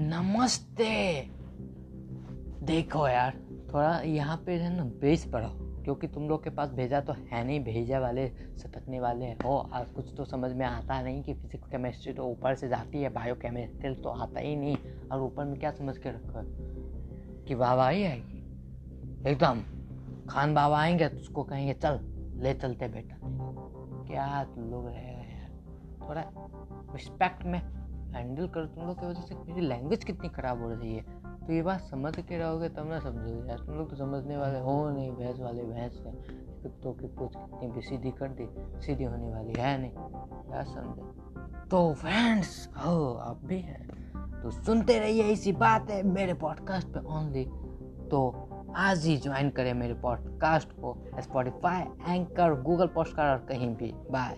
नमस्ते। देखो यार, थोड़ा यहाँ पे है ना, बेस बढ़ाओ। क्योंकि तुम लोग के पास भेजा तो है नहीं, भेजा वाले सटकने वाले हो। और कुछ तो समझ में आता नहीं कि फिजिक्स केमिस्ट्री तो ऊपर से जाती है बायो केमिस्ट्री तो आता ही नहीं। और ऊपर में क्या समझ के रखो कि बाबा ही आएगी एकदम, खान बाबा आएँगे तो उसको कहेंगे, चल, ले चलते बेटा। क्या तुम लोग रहेगा यार? थोड़ा रिस्पेक्ट में हैंडल करो तुम लोग की वजह से मेरी लैंग्वेज कितनी ख़राब हो रही है। तो ये बात समझ के रहोगे तब ना समझोगे यार। तुम लोग तो समझने वाले हो नहीं भैंस वाले भैंस है। कुत्तों की पूछ कितनी भी सीधी कर दी, सीधी होने वाली है नहीं। क्या समझे? तो फ्रेंड्स हो, आप भी हैं। तो सुनते रहिए इसी बात है, मेरे पॉडकास्ट पे ओनली तो आज ही ज्वाइन करें मेरे पॉडकास्ट को स्पॉटिफाई एंकर गूगल पॉडकास्ट और कहीं भी। बाय